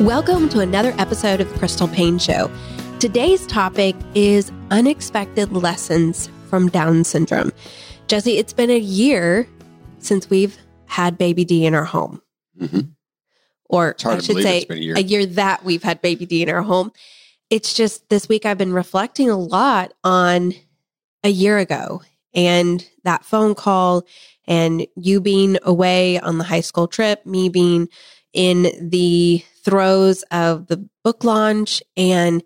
Welcome to another episode of the Crystal Paine Show. Today's topic is unexpected lessons from Down syndrome. Jesse, it's been a year since we've had baby D in our home. Mm-hmm. Or I should say, a year. a year that we've had baby D in our home. It's just this week I've been reflecting a lot on a year ago and that phone call and you being away on the high school trip, me being in the throes of the book launch and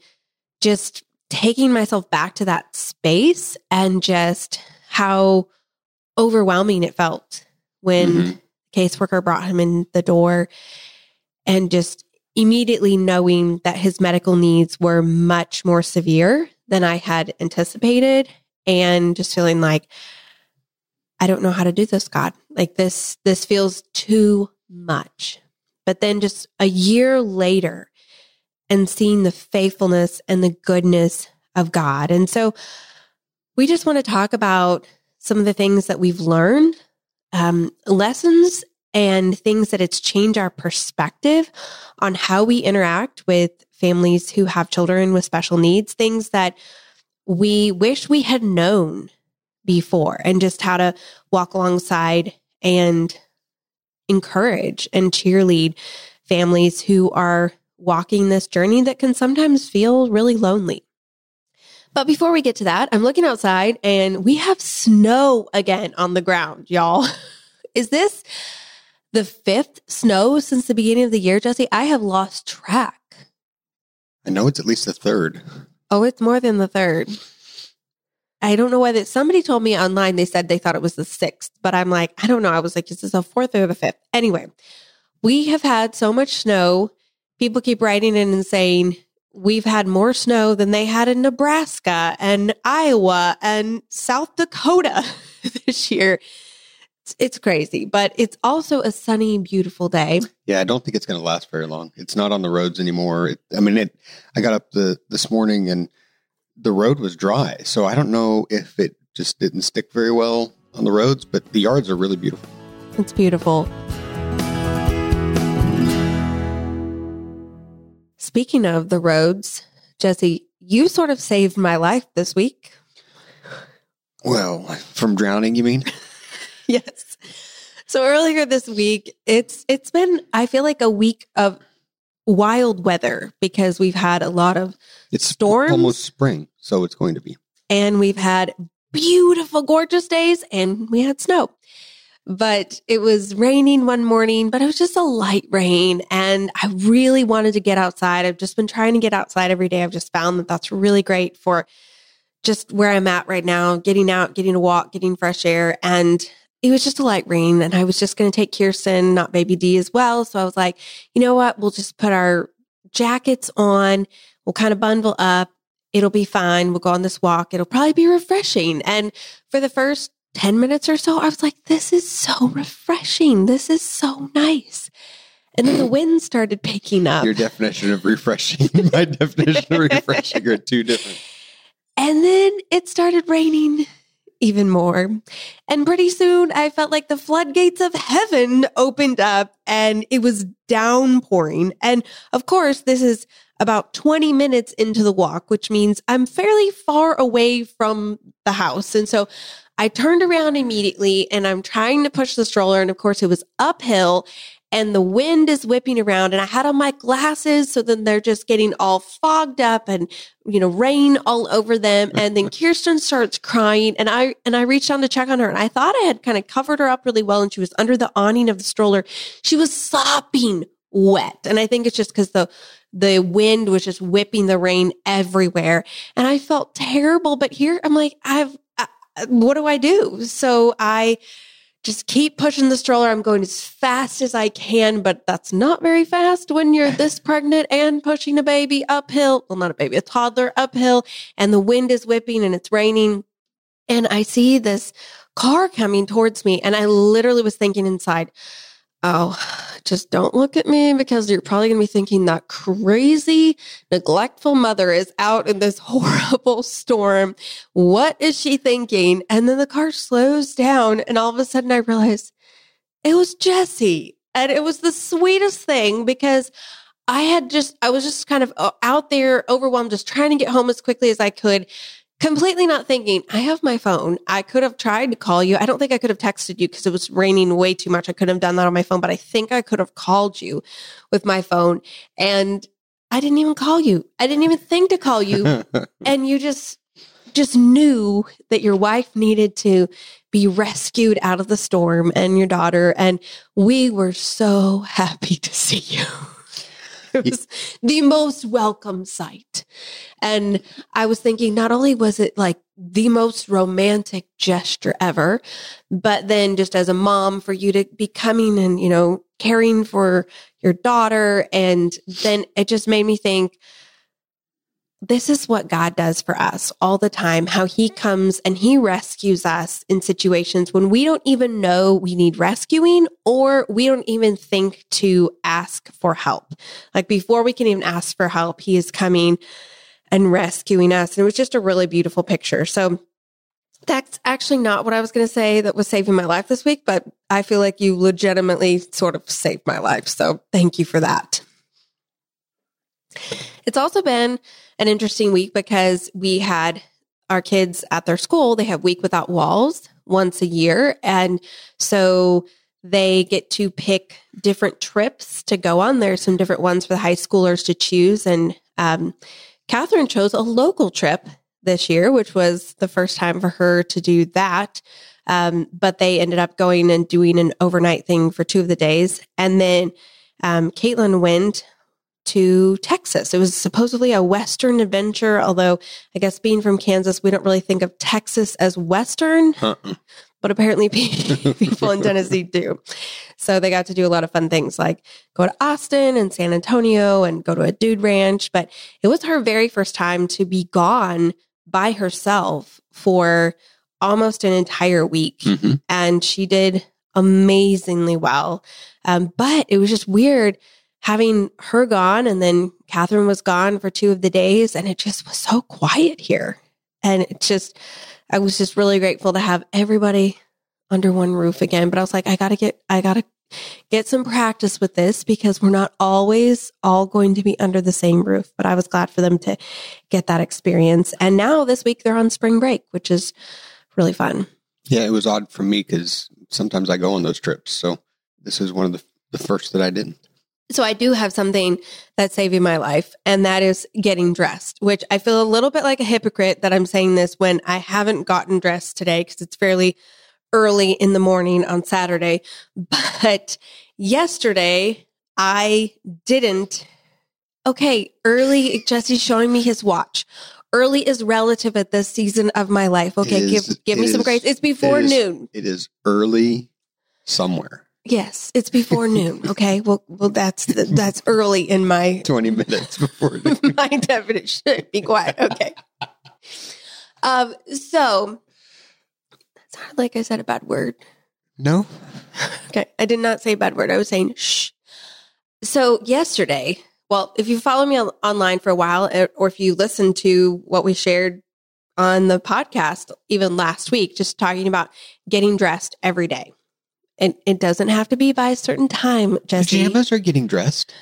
just taking myself back to that space and just how overwhelming it felt when mm-hmm. caseworker brought him in the door and just immediately knowing that his medical needs were much more severe than I had anticipated and just feeling like I don't know how to do this God like this this feels too much but then just a year later and seeing the faithfulness and the goodness of God. And so we just want to talk about some of the things that we've learned, um, lessons and things that it's changed our perspective on how we interact with families who have children with special needs, things that we wish we had known before, and just how to walk alongside and encourage and cheerlead families who are walking this journey that can sometimes feel really lonely. But before we get to that, I'm looking outside and we have snow again on the ground, y'all. Is this the fifth snow since the beginning of the year, Jesse? I have lost track. I know it's at least the third. Oh, it's more than the third. I don't know whether somebody told me online they said they thought it was the sixth, but I'm like, I don't know. I was like, is this a fourth or the fifth? Anyway, we have had so much snow. People keep writing in and saying we've had more snow than they had in Nebraska and Iowa and South Dakota this year. It's, it's crazy, but it's also a sunny, beautiful day. Yeah, I don't think it's going to last very long. It's not on the roads anymore. It, I mean, it. I got up the this morning and the road was dry. So I don't know if it just didn't stick very well on the roads, but the yards are really beautiful. It's beautiful. Speaking of the roads, Jesse, you sort of saved my life this week. Well, from drowning, you mean? yes. So earlier this week, it's it's been I feel like a week of wild weather because we've had a lot of It's Storms? almost spring, so it's going to be. and we've had beautiful, gorgeous days and we had snow. But it was raining one morning, but it was just a light rain. And I really wanted to get outside. I've just been trying to get outside every day. I've just found that that's really great for just where I'm at right now, getting out, getting a walk, getting fresh air. And it was just a light rain. And I was just going to take Kirsten, not baby D as well. So I was like, you know what? We'll just put our jackets on. We'll kind of bundle up it'll be fine. We'll go on this walk. It'll probably be refreshing. And for the first 10 minutes or so, I was like, this is so refreshing. This is so nice. And then the wind started picking up. Your definition of refreshing, my definition of refreshing are two different. And then it started raining even more. And pretty soon I felt like the floodgates of heaven opened up and it was downpouring. And of course, this is about 20 minutes into the walk, which means I'm fairly far away from the house. And so I turned around immediately and I'm trying to push the stroller. And of course, it was uphill and the wind is whipping around and I had on my glasses. So then they're just getting all fogged up and, you know, rain all over them. And then Kirsten starts crying and I, and I reached down to check on her and I thought I had kind of covered her up really well. And she was under the awning of the stroller. She was sopping wet. And I think it's just because the, the wind was just whipping the rain everywhere. And I felt terrible. But here I'm like, I've, I, what do I do? So I, just keep pushing the stroller. I'm going as fast as I can, but that's not very fast when you're this pregnant and pushing a baby uphill. Well, not a baby, a toddler uphill, and the wind is whipping and it's raining. And I see this car coming towards me, and I literally was thinking inside, oh, just don't look at me because you're probably going to be thinking that crazy, neglectful mother is out in this horrible storm. What is she thinking? And then the car slows down, and all of a sudden I realize it was Jesse. And it was the sweetest thing because I had just, I was just kind of uh, out there overwhelmed, just trying to get home as quickly as I could completely not thinking, I have my phone. I could have tried to call you. I don't think I could have texted you because it was raining way too much. I couldn't have done that on my phone, but I think I could have called you with my phone. And I didn't even call you. I didn't even think to call you. and you just, just knew that your wife needed to be rescued out of the storm and your daughter. And we were so happy to see you. It was the most welcome sight. And I was thinking, not only was it like the most romantic gesture ever, but then just as a mom, for you to be coming and, you know, caring for your daughter. And then it just made me think, this is what God does for us all the time, how he comes and he rescues us in situations when we don't even know we need rescuing or we don't even think to ask for help. Like before we can even ask for help, he is coming and rescuing us. And it was just a really beautiful picture. So that's actually not what I was going to say that was saving my life this week, but I feel like you legitimately sort of saved my life. So thank you for that. It's also been an interesting week because we had our kids at their school, they have Week Without Walls once a year. And so they get to pick different trips to go on. There's some different ones for the high schoolers to choose. And um, Catherine chose a local trip this year, which was the first time for her to do that. Um, but they ended up going and doing an overnight thing for two of the days. And then um, Caitlin went to Texas. It was supposedly a Western adventure, although I guess being from Kansas, we don't really think of Texas as Western, Uh-uh. but apparently people in Tennessee do. So they got to do a lot of fun things like go to Austin and San Antonio and go to a dude ranch. But it was her very first time to be gone by herself for almost an entire week. Mhm. And she did amazingly well. Um, but it was just weird having her gone and then Catherine was gone for two of the days and it just was so quiet here. And it just, I was just really grateful to have everybody under one roof again. But I was like, I gotta get, I gotta get some practice with this because we're not always all going to be under the same roof. But I was glad for them to get that experience. And now this week they're on spring break, which is really fun. Yeah, it was odd for me because sometimes I go on those trips. So this is one of the, the first that I didn't. So I do have something that's saving my life, and that is getting dressed, which I feel a little bit like a hypocrite that I'm saying this when I haven't gotten dressed today because it's fairly early in the morning on Saturday. But yesterday I didn't. Okay, early, Jesse's showing me his watch. Early is relative at this season of my life. Okay, is- give give me some grace. It's before it is- noon. It is early somewhere. Yes, it's before noon. Okay, well, well, that's that's early in my 20 minutes before. The, my definition. Should be quiet. Okay. Um. So that sounded like I said a bad word. no? Okay, I did not say a bad word. I was saying shh. So yesterday, well, if you follow me on, online for a while, eh, or if you listen to what we shared on the podcast, even last week, just talking about getting dressed every day. And it doesn't have to be by a certain time, Jesse. Pajamas are getting dressed.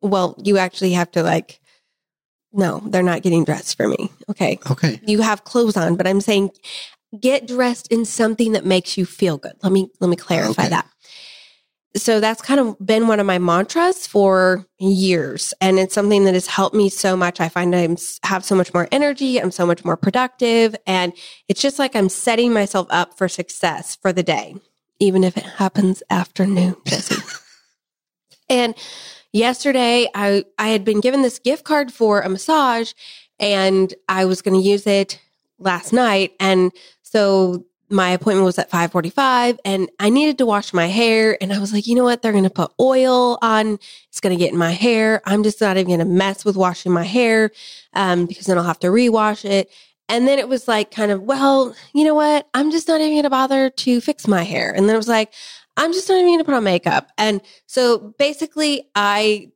Well, you actually have to like, no, they're not getting dressed for me. Okay. Okay. You have clothes on, but I'm saying get dressed in something that makes you feel good. Let me, let me clarify Okay. that. So that's kind of been one of my mantras for years. And it's something that has helped me so much. I find I have so much more energy. I'm so much more productive. And it's just like I'm setting myself up for success for the day, even if it happens afternoon, Jesse. and yesterday I, I had been given this gift card for a massage and I was going to use it last night. And so my appointment was at 545 and I needed to wash my hair. And I was like, you know what? They're going to put oil on. It's going to get in my hair. I'm just not even going to mess with washing my hair um, because then I'll have to rewash it. And then it was like, kind of, well, you know what? I'm just not even going to bother to fix my hair. And then it was like, I'm just not even going to put on makeup. And so basically, I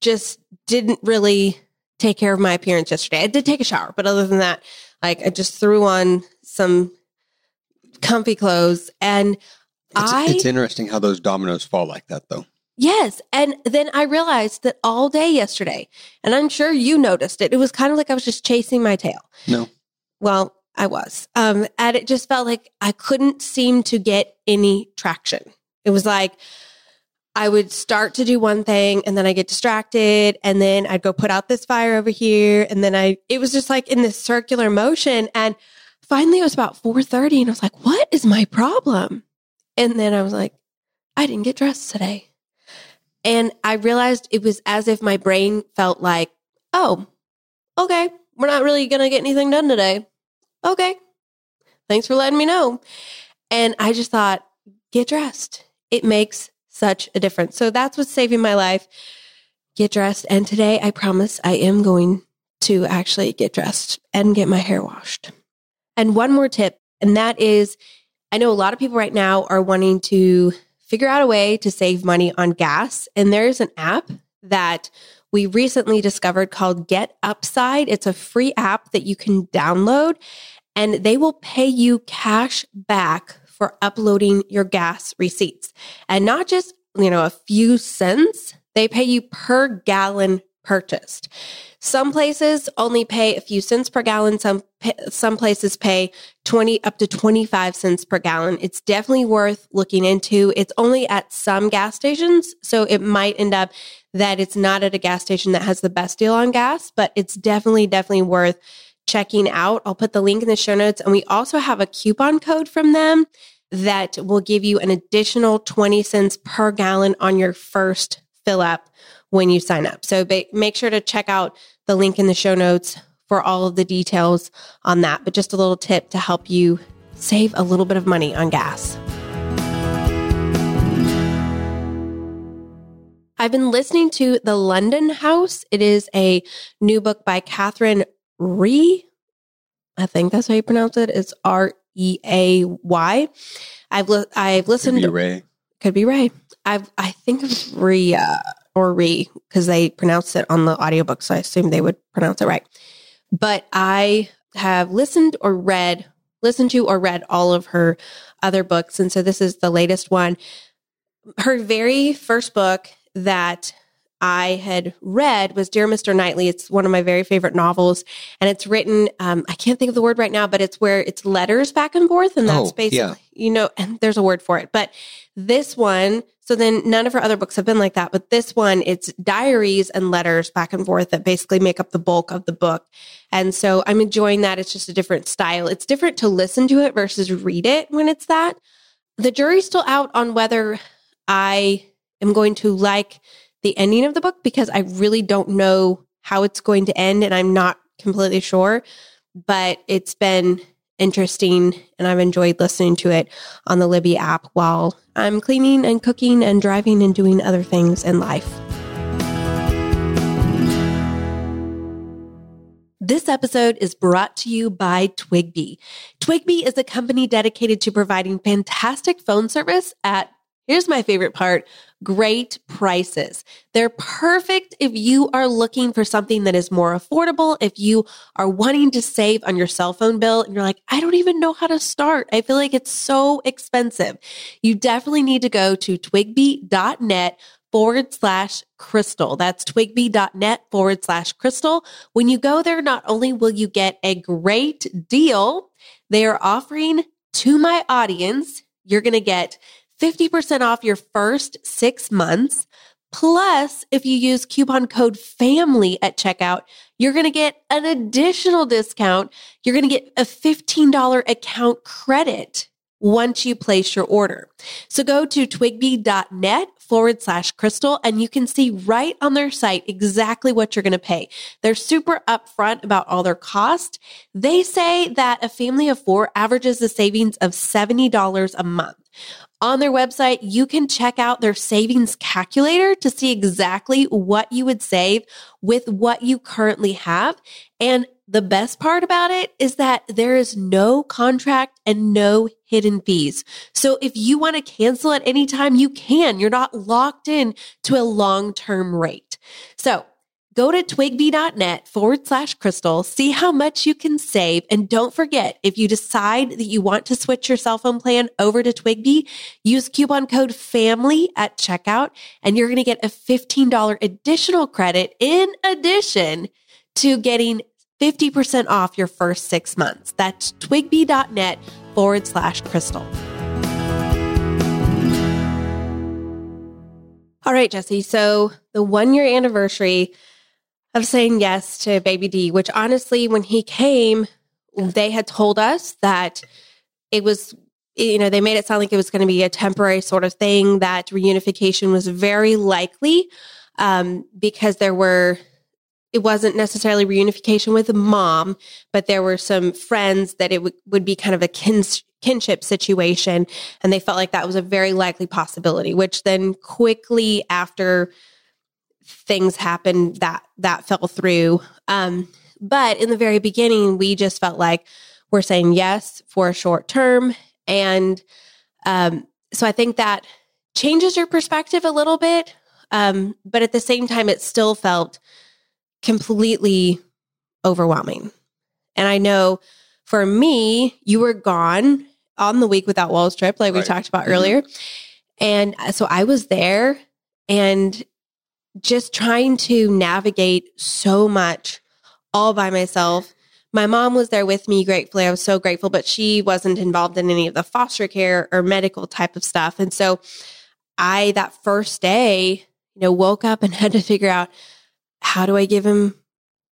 just didn't really take care of my appearance yesterday. I did take a shower, but other than that, like I just threw on some comfy clothes and It's, I it's interesting how those dominoes fall like that, though. Yes. And then I realized that all day yesterday, and I'm sure you noticed it, it was kind of like I was just chasing my tail. No. Well, I was. Um, and it just felt like I couldn't seem to get any traction. It was like I would start to do one thing and then I get distracted and then I'd go put out this fire over here. And then I, it was just like in this circular motion. And finally it was about 4.30 and I was like, what is my problem? And then I was like, I didn't get dressed today. And I realized it was as if my brain felt like, oh, okay, we're not really going to get anything done today. Okay. Thanks for letting me know. And I just thought, get dressed. It makes such a difference. So that's what's saving my life. Get dressed. And today I promise I am going to actually get dressed and get my hair washed. And one more tip, and that is I know a lot of people right now are wanting to figure out a way to save money on gas. And there's an app that we recently discovered called Get Upside. It's a free app that you can download and they will pay you cash back for uploading your gas receipts. And not just, you know, a few cents, they pay you per gallon purchased. Some places only pay a few cents per gallon. Some some places pay 20 up to 25 cents per gallon. It's definitely worth looking into. It's only at some gas stations, so it might end up that it's not at a gas station that has the best deal on gas, but it's definitely definitely worth checking out. I'll put the link in the show notes and we also have a coupon code from them that will give you an additional 20 cents per gallon on your first fill up when you sign up. So ba- make sure to check out the link in the show notes for all of the details on that. But just a little tip to help you save a little bit of money on gas. I've been listening to The London House. It is a new book by Katherine Ree. I think that's how you pronounce it. It's R E A Y. I've li- I've listened. Could be Ray. Could be Ray. I've I think it was or Ree because they pronounced it on the audiobook, so I assume they would pronounce it right. But I have listened or read, listened to or read all of her other books, and so this is the latest one. Her very first book that I had read was Dear Mr. Knightley. It's one of my very favorite novels. And it's written, um, I can't think of the word right now, but it's where it's letters back and forth. And that's Oh, basically, yeah. you know, and there's a word for it. But this one, so then none of her other books have been like that. But this one, it's diaries and letters back and forth that basically make up the bulk of the book. And so I'm enjoying that. It's just a different style. It's different to listen to it versus read it when it's that. The jury's still out on whether I am going to like the ending of the book because I really don't know how it's going to end and I'm not completely sure. But it's been interesting and I've enjoyed listening to it on the Libby app while I'm cleaning and cooking and driving and doing other things in life. This episode is brought to you by Twigby. Twigby is a company dedicated to providing fantastic phone service at, here's my favorite part, great prices. They're perfect if you are looking for something that is more affordable, if you are wanting to save on your cell phone bill and you're like, I don't even know how to start. I feel like it's so expensive. You definitely need to go to twigby.net forward slash crystal. That's twigby.net forward slash crystal. When you go there, not only will you get a great deal, they are offering to my audience, you're going to get 50% off your first six months. Plus, if you use coupon code family at checkout, you're going to get an additional discount. You're going to get a $15 account credit once you place your order. So go to twigby.net forward slash crystal and you can see right on their site exactly what you're going to pay. They're super upfront about all their cost. They say that a family of four averages a savings of $70 a month. On their website, you can check out their savings calculator to see exactly what you would save with what you currently have. And the best part about it is that there is no contract and no hidden fees. So if you want to cancel at any time, you can. You're not locked in to a long-term rate. So Go to twigby.net forward slash crystal, see how much you can save. And don't forget, if you decide that you want to switch your cell phone plan over to Twigby, use coupon code family at checkout and you're going to get a $15 additional credit in addition to getting 50% off your first six months. That's twigby.net forward slash crystal. All right, Jesse. So the one year anniversary of saying yes to baby D, which honestly, when he came, they had told us that it was, you know, they made it sound like it was going to be a temporary sort of thing, that reunification was very likely um, because there were, it wasn't necessarily reunification with mom, but there were some friends that it w- would be kind of a kins- kinship situation. And they felt like that was a very likely possibility, which then quickly after things happened that that fell through. Um but in the very beginning we just felt like we're saying yes for a short term. And um so i think that changes your perspective a little bit. Um but at the same time it still felt completely overwhelming. And i know for me you were gone on the week without walls trip like we talked about Mhm. earlier. And uh, so i was there and just trying to navigate so much all by myself. My mom was there with me, gratefully. I was so grateful, but she wasn't involved in any of the foster care or medical type of stuff. And so I, that first day, you know, woke up and had to figure out how do I give him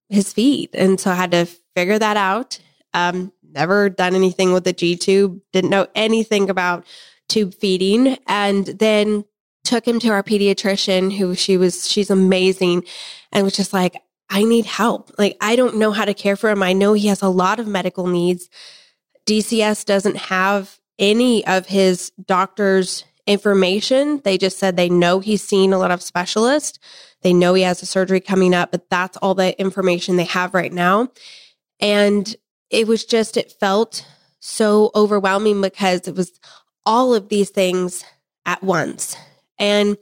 his feed? And so I had to figure that out. Um, never done anything with the G tube, didn't know anything about tube feeding. And then took him to our pediatrician who she was she's amazing and was just like I need help. Like I don't know how to care for him. I know he has a lot of medical needs. DCS doesn't have any of his doctor's information. They just said they know he's seen a lot of specialists. They know he has a surgery coming up, but that's all the information they have right now. And it was just it felt so overwhelming because it was all of these things at once. And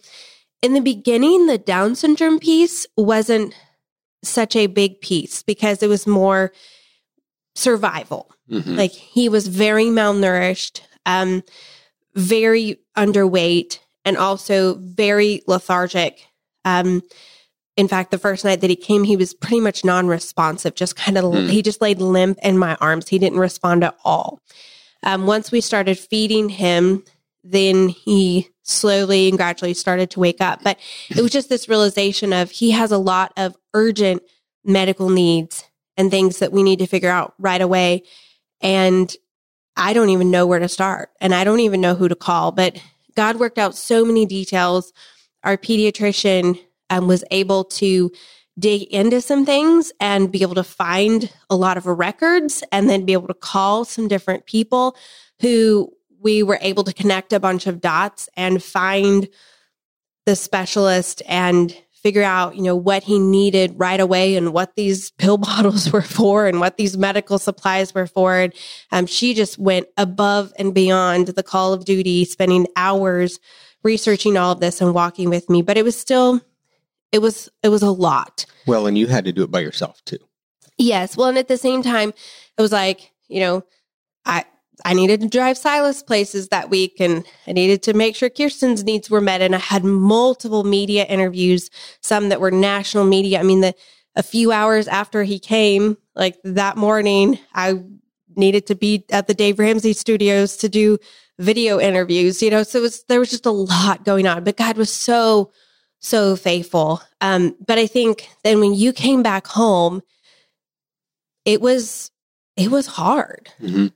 in the beginning, the Down syndrome piece wasn't such a big piece because it was more survival. Mhm. Like he was very malnourished, um, very underweight, and also very lethargic Um, in fact, the first night that he came, he was pretty much non responsive, just kind of, Mm. he just laid limp in my arms. He didn't respond at all. Um, once we started feeding him, then he slowly and gradually started to wake up. But it was just this realization of he has a lot of urgent medical needs and things that we need to figure out right away. And I don't even know where to start and I don't even know who to call. But God worked out so many details. Our pediatrician um, was able to dig into some things and be able to find a lot of records and then be able to call some different people who we were able to connect a bunch of dots and find the specialist and figure out you know what he needed right away and what these pill bottles were for and what these medical supplies were for and um, she just went above and beyond the call of duty spending hours researching all of this and walking with me but it was still it was it was a lot Well, and you had to do it by yourself too. Yes. Well, and at the same time, it was like, you know, I I needed to drive Silas places that week and I needed to make sure Kirsten's needs were met. And I had multiple media interviews, some that were national media. I mean, the a few hours after he came, like that morning, I needed to be at the Dave Ramsey studios to do video interviews, you know. So was there was just a lot going on. But God was so, so faithful. Um, but I think then when you came back home, it was it was hard. Mm-hmm.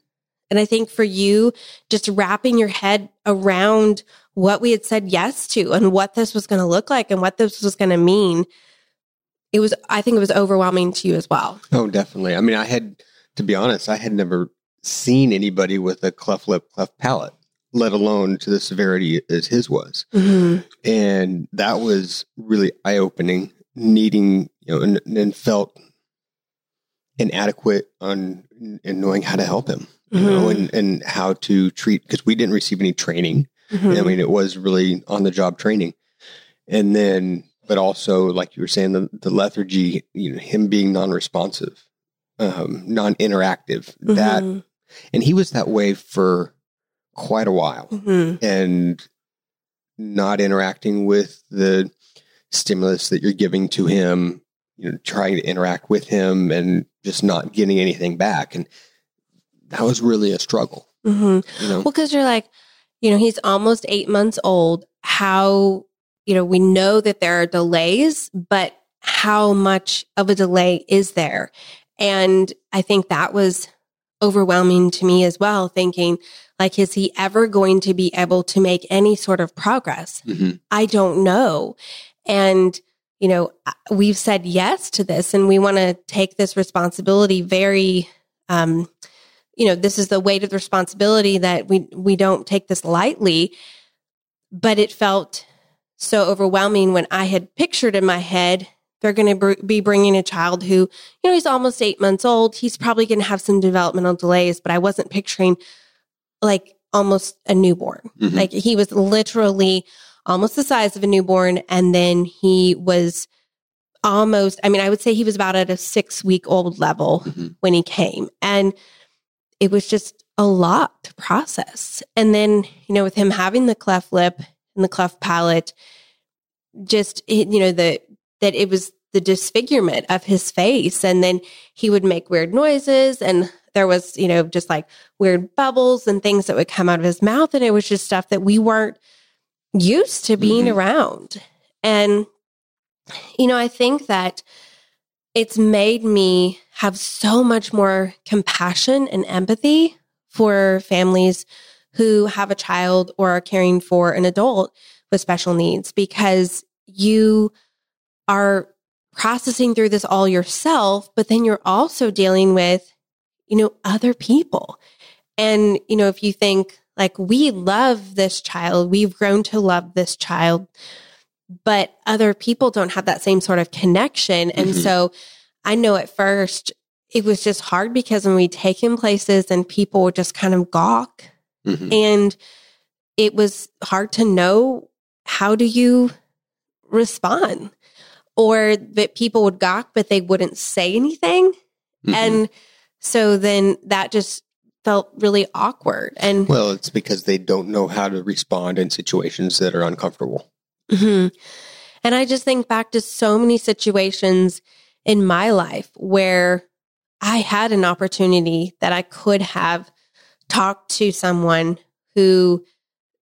And I think for you, just wrapping your head around what we had said yes to and what this was going to look like and what this was going to mean, it was, I think it was overwhelming to you as well. Oh, definitely. I mean, I had to be honest. I had never seen anybody with a cleft lip, cleft palate, let alone to the severity as his was. Mm-hmm. and that was really eye opening. Needing, you know, and, and felt inadequate on in knowing how to help him, you know, Mhm. and and how to treat because we didn't receive any training. Mhm. I mean, it was really on the job training, and then but also like you were saying, the the lethargy, you know, him being non responsive, um, non interactive. That Mhm. and he was that way for quite a while Mhm. and not interacting with the stimulus that you're giving to him, you know, trying to interact with him and just not getting anything back. And that was really a struggle, Mhm. you know? Well, because you're like, you know, he's almost eight months old. How, you know, we know that there are delays, but how much of a delay is there? And I think that was overwhelming to me as well, thinking, like, is he ever going to be able to make any sort of progress? Mhm. I don't know. And, you know, we've said yes to this and we want to take this responsibility very, um, you know, this is the weight of the responsibility that we, we don't take this lightly. But it felt so overwhelming when I had pictured in my head, they're going to br- be bringing a child who, you know, he's almost eight months old. He's probably going to have some developmental delays, but I wasn't picturing like almost a newborn. Mhm. Like he was literally almost the size of a newborn. And then he was almost, I mean, I would say he was about at a six week old level Mhm. when he came. And it was just a lot to process. And then, you know, with him having the cleft lip and the cleft palate, just, you know, the, that it was the disfigurement of his face. And then he would make weird noises and there was, you know, just like weird bubbles and things that would come out of his mouth. And it was just stuff that we weren't used to being Mhm. around. And, you know, I think that it's made me have so much more compassion and empathy for families who have a child or are caring for an adult with special needs because you are processing through this all yourself, but then you're also dealing with, you know, other people. And, you know, if you think like we love this child, we've grown to love this child, but other people don't have that same sort of connection. And Mhm. so I know at first it was just hard because when we take him places and people would just kind of gawk Mhm. and it was hard to know how do you respond or that people would gawk but they wouldn't say anything Mhm. and so then that just felt really awkward and well, it's because they don't know how to respond in situations that are uncomfortable. Mhm. And I just think back to so many situations in my life where I had an opportunity that I could have talked to someone who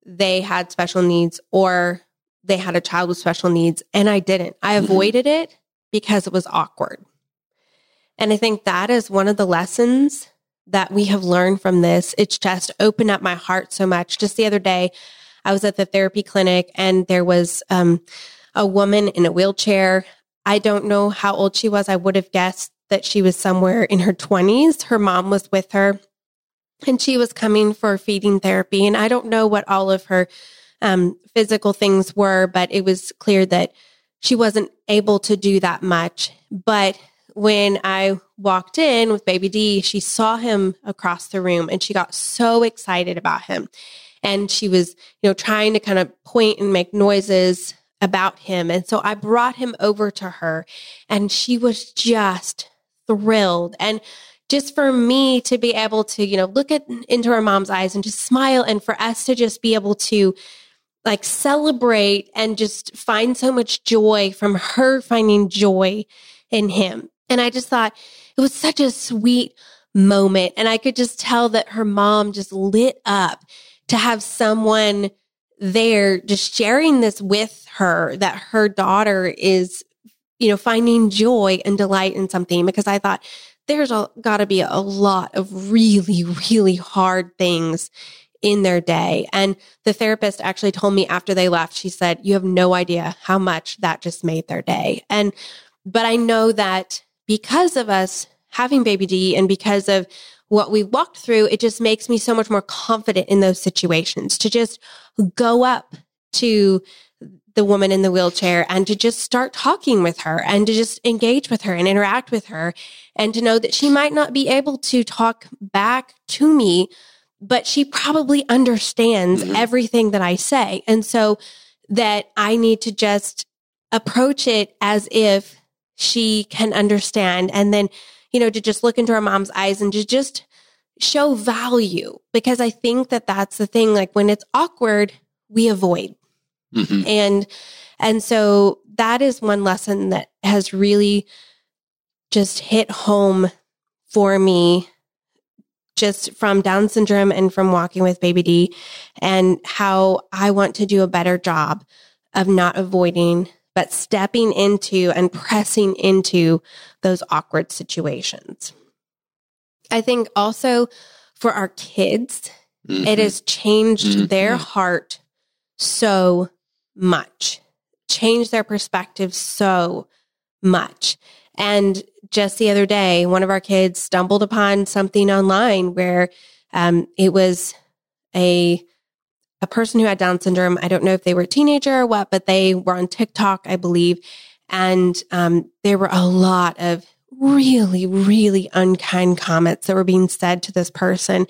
they had special needs or they had a child with special needs and I didn't. I mm-hmm. avoided it because it was awkward. And I think that is one of the lessons that we have learned from this. It's just opened up my heart so much. Just the other day, I was at the therapy clinic and there was um, a woman in a wheelchair. I don't know how old she was. I would have guessed that she was somewhere in her 20s. Her mom was with her and she was coming for feeding therapy. And I don't know what all of her um, physical things were, but it was clear that she wasn't able to do that much. But when I walked in with baby D, she saw him across the room and she got so excited about him. And she was, you know, trying to kind of point and make noises about him. And so I brought him over to her and she was just thrilled. And just for me to be able to, you know, look at into her mom's eyes and just smile and for us to just be able to like celebrate and just find so much joy from her finding joy in him. And I just thought it was such a sweet moment. And I could just tell that her mom just lit up to have someone there just sharing this with her that her daughter is, you know, finding joy and delight in something because I thought there's got to be a lot of really, really hard things in their day. And the therapist actually told me after they left, she said, You have no idea how much that just made their day. And, but I know that because of us having baby D and because of what we walked through, it just makes me so much more confident in those situations to just go up to the woman in the wheelchair and to just start talking with her and to just engage with her and interact with her and to know that she might not be able to talk back to me, but she probably understands mm-hmm. everything that I say. And so that I need to just approach it as if she can understand. And then you know, to just look into our mom's eyes and to just show value because I think that that's the thing. Like when it's awkward, we avoid. Mm-hmm. And, and so that is one lesson that has really just hit home for me just from Down syndrome and from walking with baby D and how I want to do a better job of not avoiding but stepping into and pressing into those awkward situations. I think also for our kids, mm-hmm. it has changed mm-hmm. their heart so much, changed their perspective so much. And just the other day, one of our kids stumbled upon something online where um, it was a a person who had Down syndrome. I don't know if they were a teenager or what, but they were on TikTok, I believe. And um, there were a lot of really, really unkind comments that were being said to this person.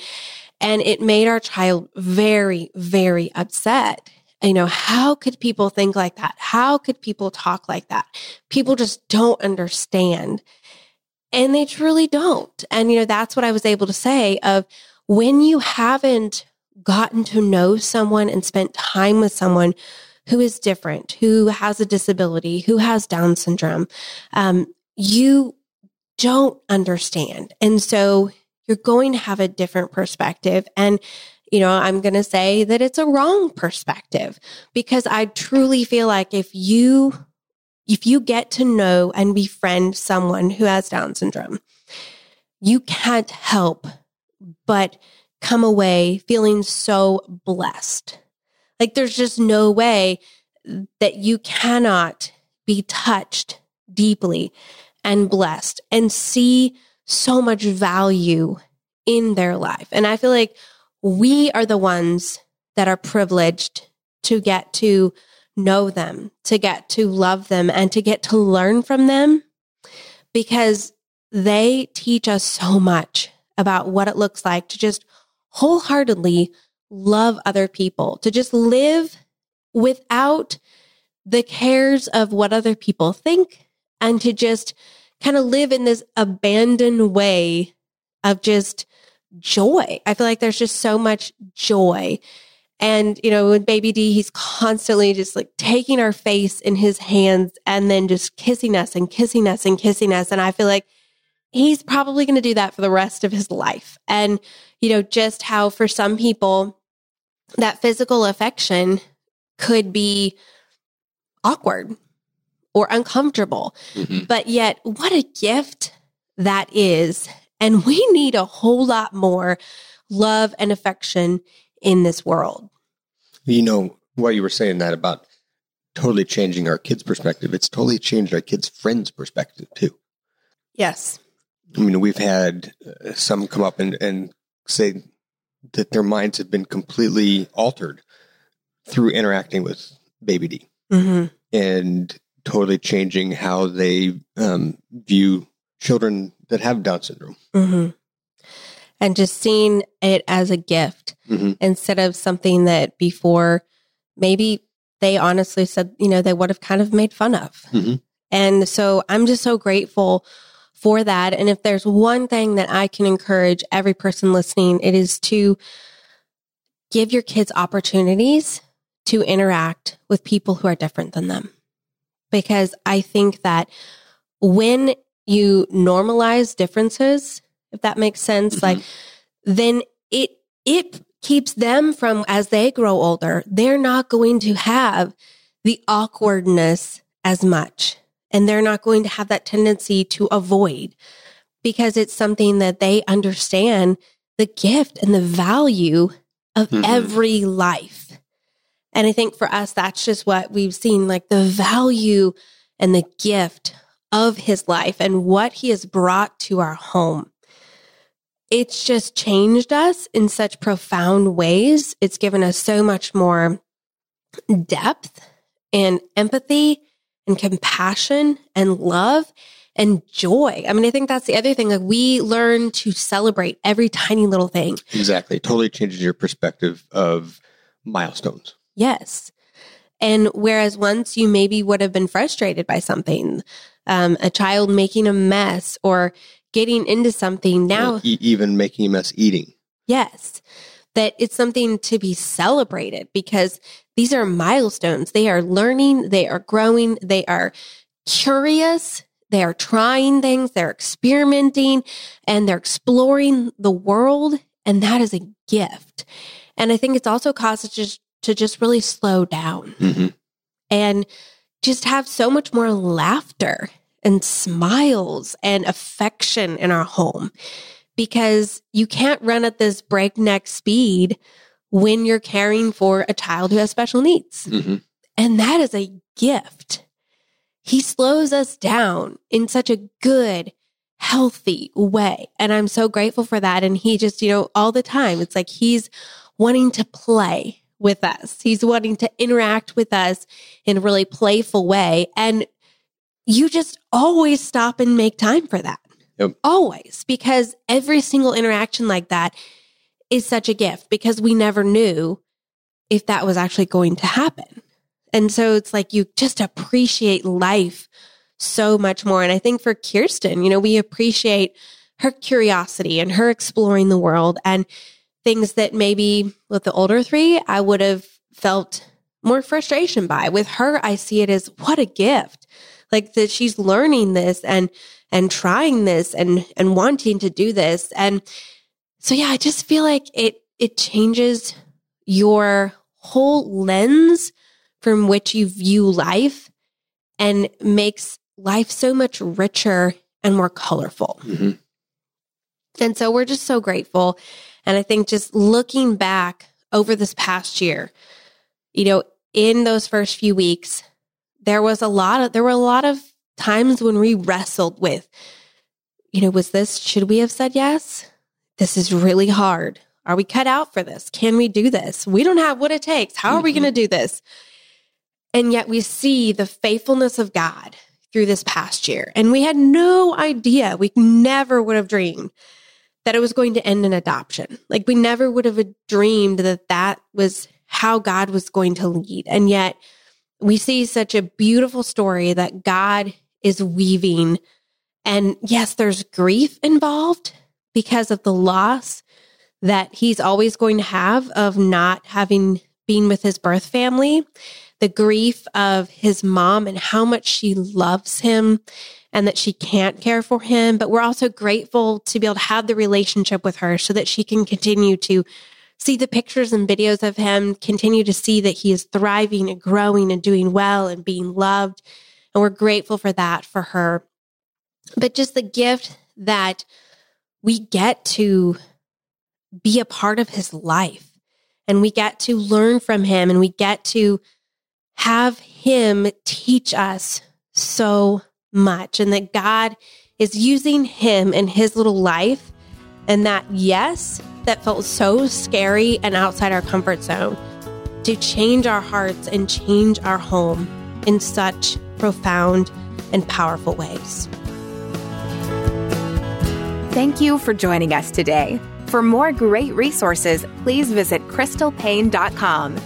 And it made our child very, very upset. You know, how could people think like that? How could people talk like that? People just don't understand. And they truly don't. And, you know, that's what I was able to say of when you haven't gotten to know someone and spent time with someone who is different, who has a disability, who has Down syndrome, um, you don't understand. And so you're going to have a different perspective. And, you know, I'm going to say that it's a wrong perspective because I truly feel like if you, if you get to know and befriend someone who has Down syndrome, you can't help but come away feeling so blessed. Like there's just no way that you cannot be touched deeply and blessed and see so much value in their life. And I feel like we are the ones that are privileged to get to know them, to get to love them, and to get to learn from them because they teach us so much about what it looks like to just wholeheartedly love other people, to just live without the cares of what other people think and to just kind of live in this abandoned way of just joy. I feel like there's just so much joy. And, you know, with baby D, he's constantly just like taking our face in his hands and then just kissing us and kissing us and kissing us. And I feel like he's probably going to do that for the rest of his life. And, you know, just how for some people, that physical affection could be awkward or uncomfortable. Mhm. But yet, what a gift that is. And we need a whole lot more love and affection in this world. You know, while you were saying that about totally changing our kids' perspective, it's totally changed our kids' friends' perspective too. Yes. I mean, we've had uh, some come up and, and say that their minds have been completely altered through interacting with Baby D hmm and totally changing how they um, view children that have Down syndrome. hmm And just seeing it as a gift Mhm. instead of something that before maybe they honestly said, you know, they would have kind of made fun of. Mhm. And so I'm just so grateful for that. And if there's one thing that I can encourage every person listening, it is to give your kids opportunities to interact with people who are different than them. Because I think that when you normalize differences, if that makes sense, Mhm. like then it it keeps them from as they grow older, they're not going to have the awkwardness as much. And they're not going to have that tendency to avoid because it's something that they understand the gift and the value of Mhm. every life. And I think for us, that's just what we've seen like the value and the gift of his life and what he has brought to our home. It's just changed us in such profound ways. It's given us so much more depth and empathy and compassion and love and joy. I mean, I think that's the other thing. Like we learn to celebrate every tiny little thing. Exactly. Totally changes your perspective of milestones. Yes. And whereas once you maybe would have been frustrated by something, um, a child making a mess or getting into something now, E- even making a mess eating. yes, that it's something to be celebrated because these are milestones. They are learning, they are growing, they are curious, they are trying things, they're experimenting, and they're exploring the world. And that is a gift. And I think it's also caused us just to just really slow down hmm and just have so much more laughter and smiles and affection in our home because you can't run at this breakneck speed when you're caring for a child who has special needs. hmm And that is a gift. He slows us down in such a good, healthy way. And I'm so grateful for that. And he just, you know, all the time, it's like he's wanting to play with us. He's wanting to interact with us in a really playful way. And you just always stop and make time for that. Yep. Always, because every single interaction like that is such a gift because we never knew if that was actually going to happen. And so it's like you just appreciate life so much more. And I think for Kirsten, you know, we appreciate her curiosity and her exploring the world and things that maybe with the older three, I would have felt more frustration by. With her, I see it as what a gift. Like that she's learning this and and trying this and and wanting to do this. And so yeah, I just feel like it it changes your whole lens from which you view life and makes life so much richer and more colorful. hmm And so we're just so grateful. And I think just looking back over this past year, you know, in those first few weeks, there was a lot of, there were a lot of times when we wrestled with, you know, was this, should we have said yes? This is really hard. Are we cut out for this? Can we do this? We don't have what it takes. How are we Mhm. going to do this? And yet we see the faithfulness of God through this past year. And we had no idea. We never would have dreamed that it was going to end in adoption. Like we never would have dreamed that that was how God was going to lead. And yet we see such a beautiful story that God is weaving. And yes, there's grief involved because of the loss that he's always going to have of not having been with his birth family, the grief of his mom and how much she loves him and that she can't care for him. But we're also grateful to be able to have the relationship with her so that she can continue to see the pictures and videos of him, continue to see that he is thriving and growing and doing well and being loved. And we're grateful for that for her. But just the gift that we get to be a part of his life and we get to learn from him and we get to have him teach us so much and that God is using him in his little life and that yes that felt so scary and outside our comfort zone to change our hearts and change our home in such profound and powerful ways. Thank you for joining us today. For more great resources, please visit crystalpaine.com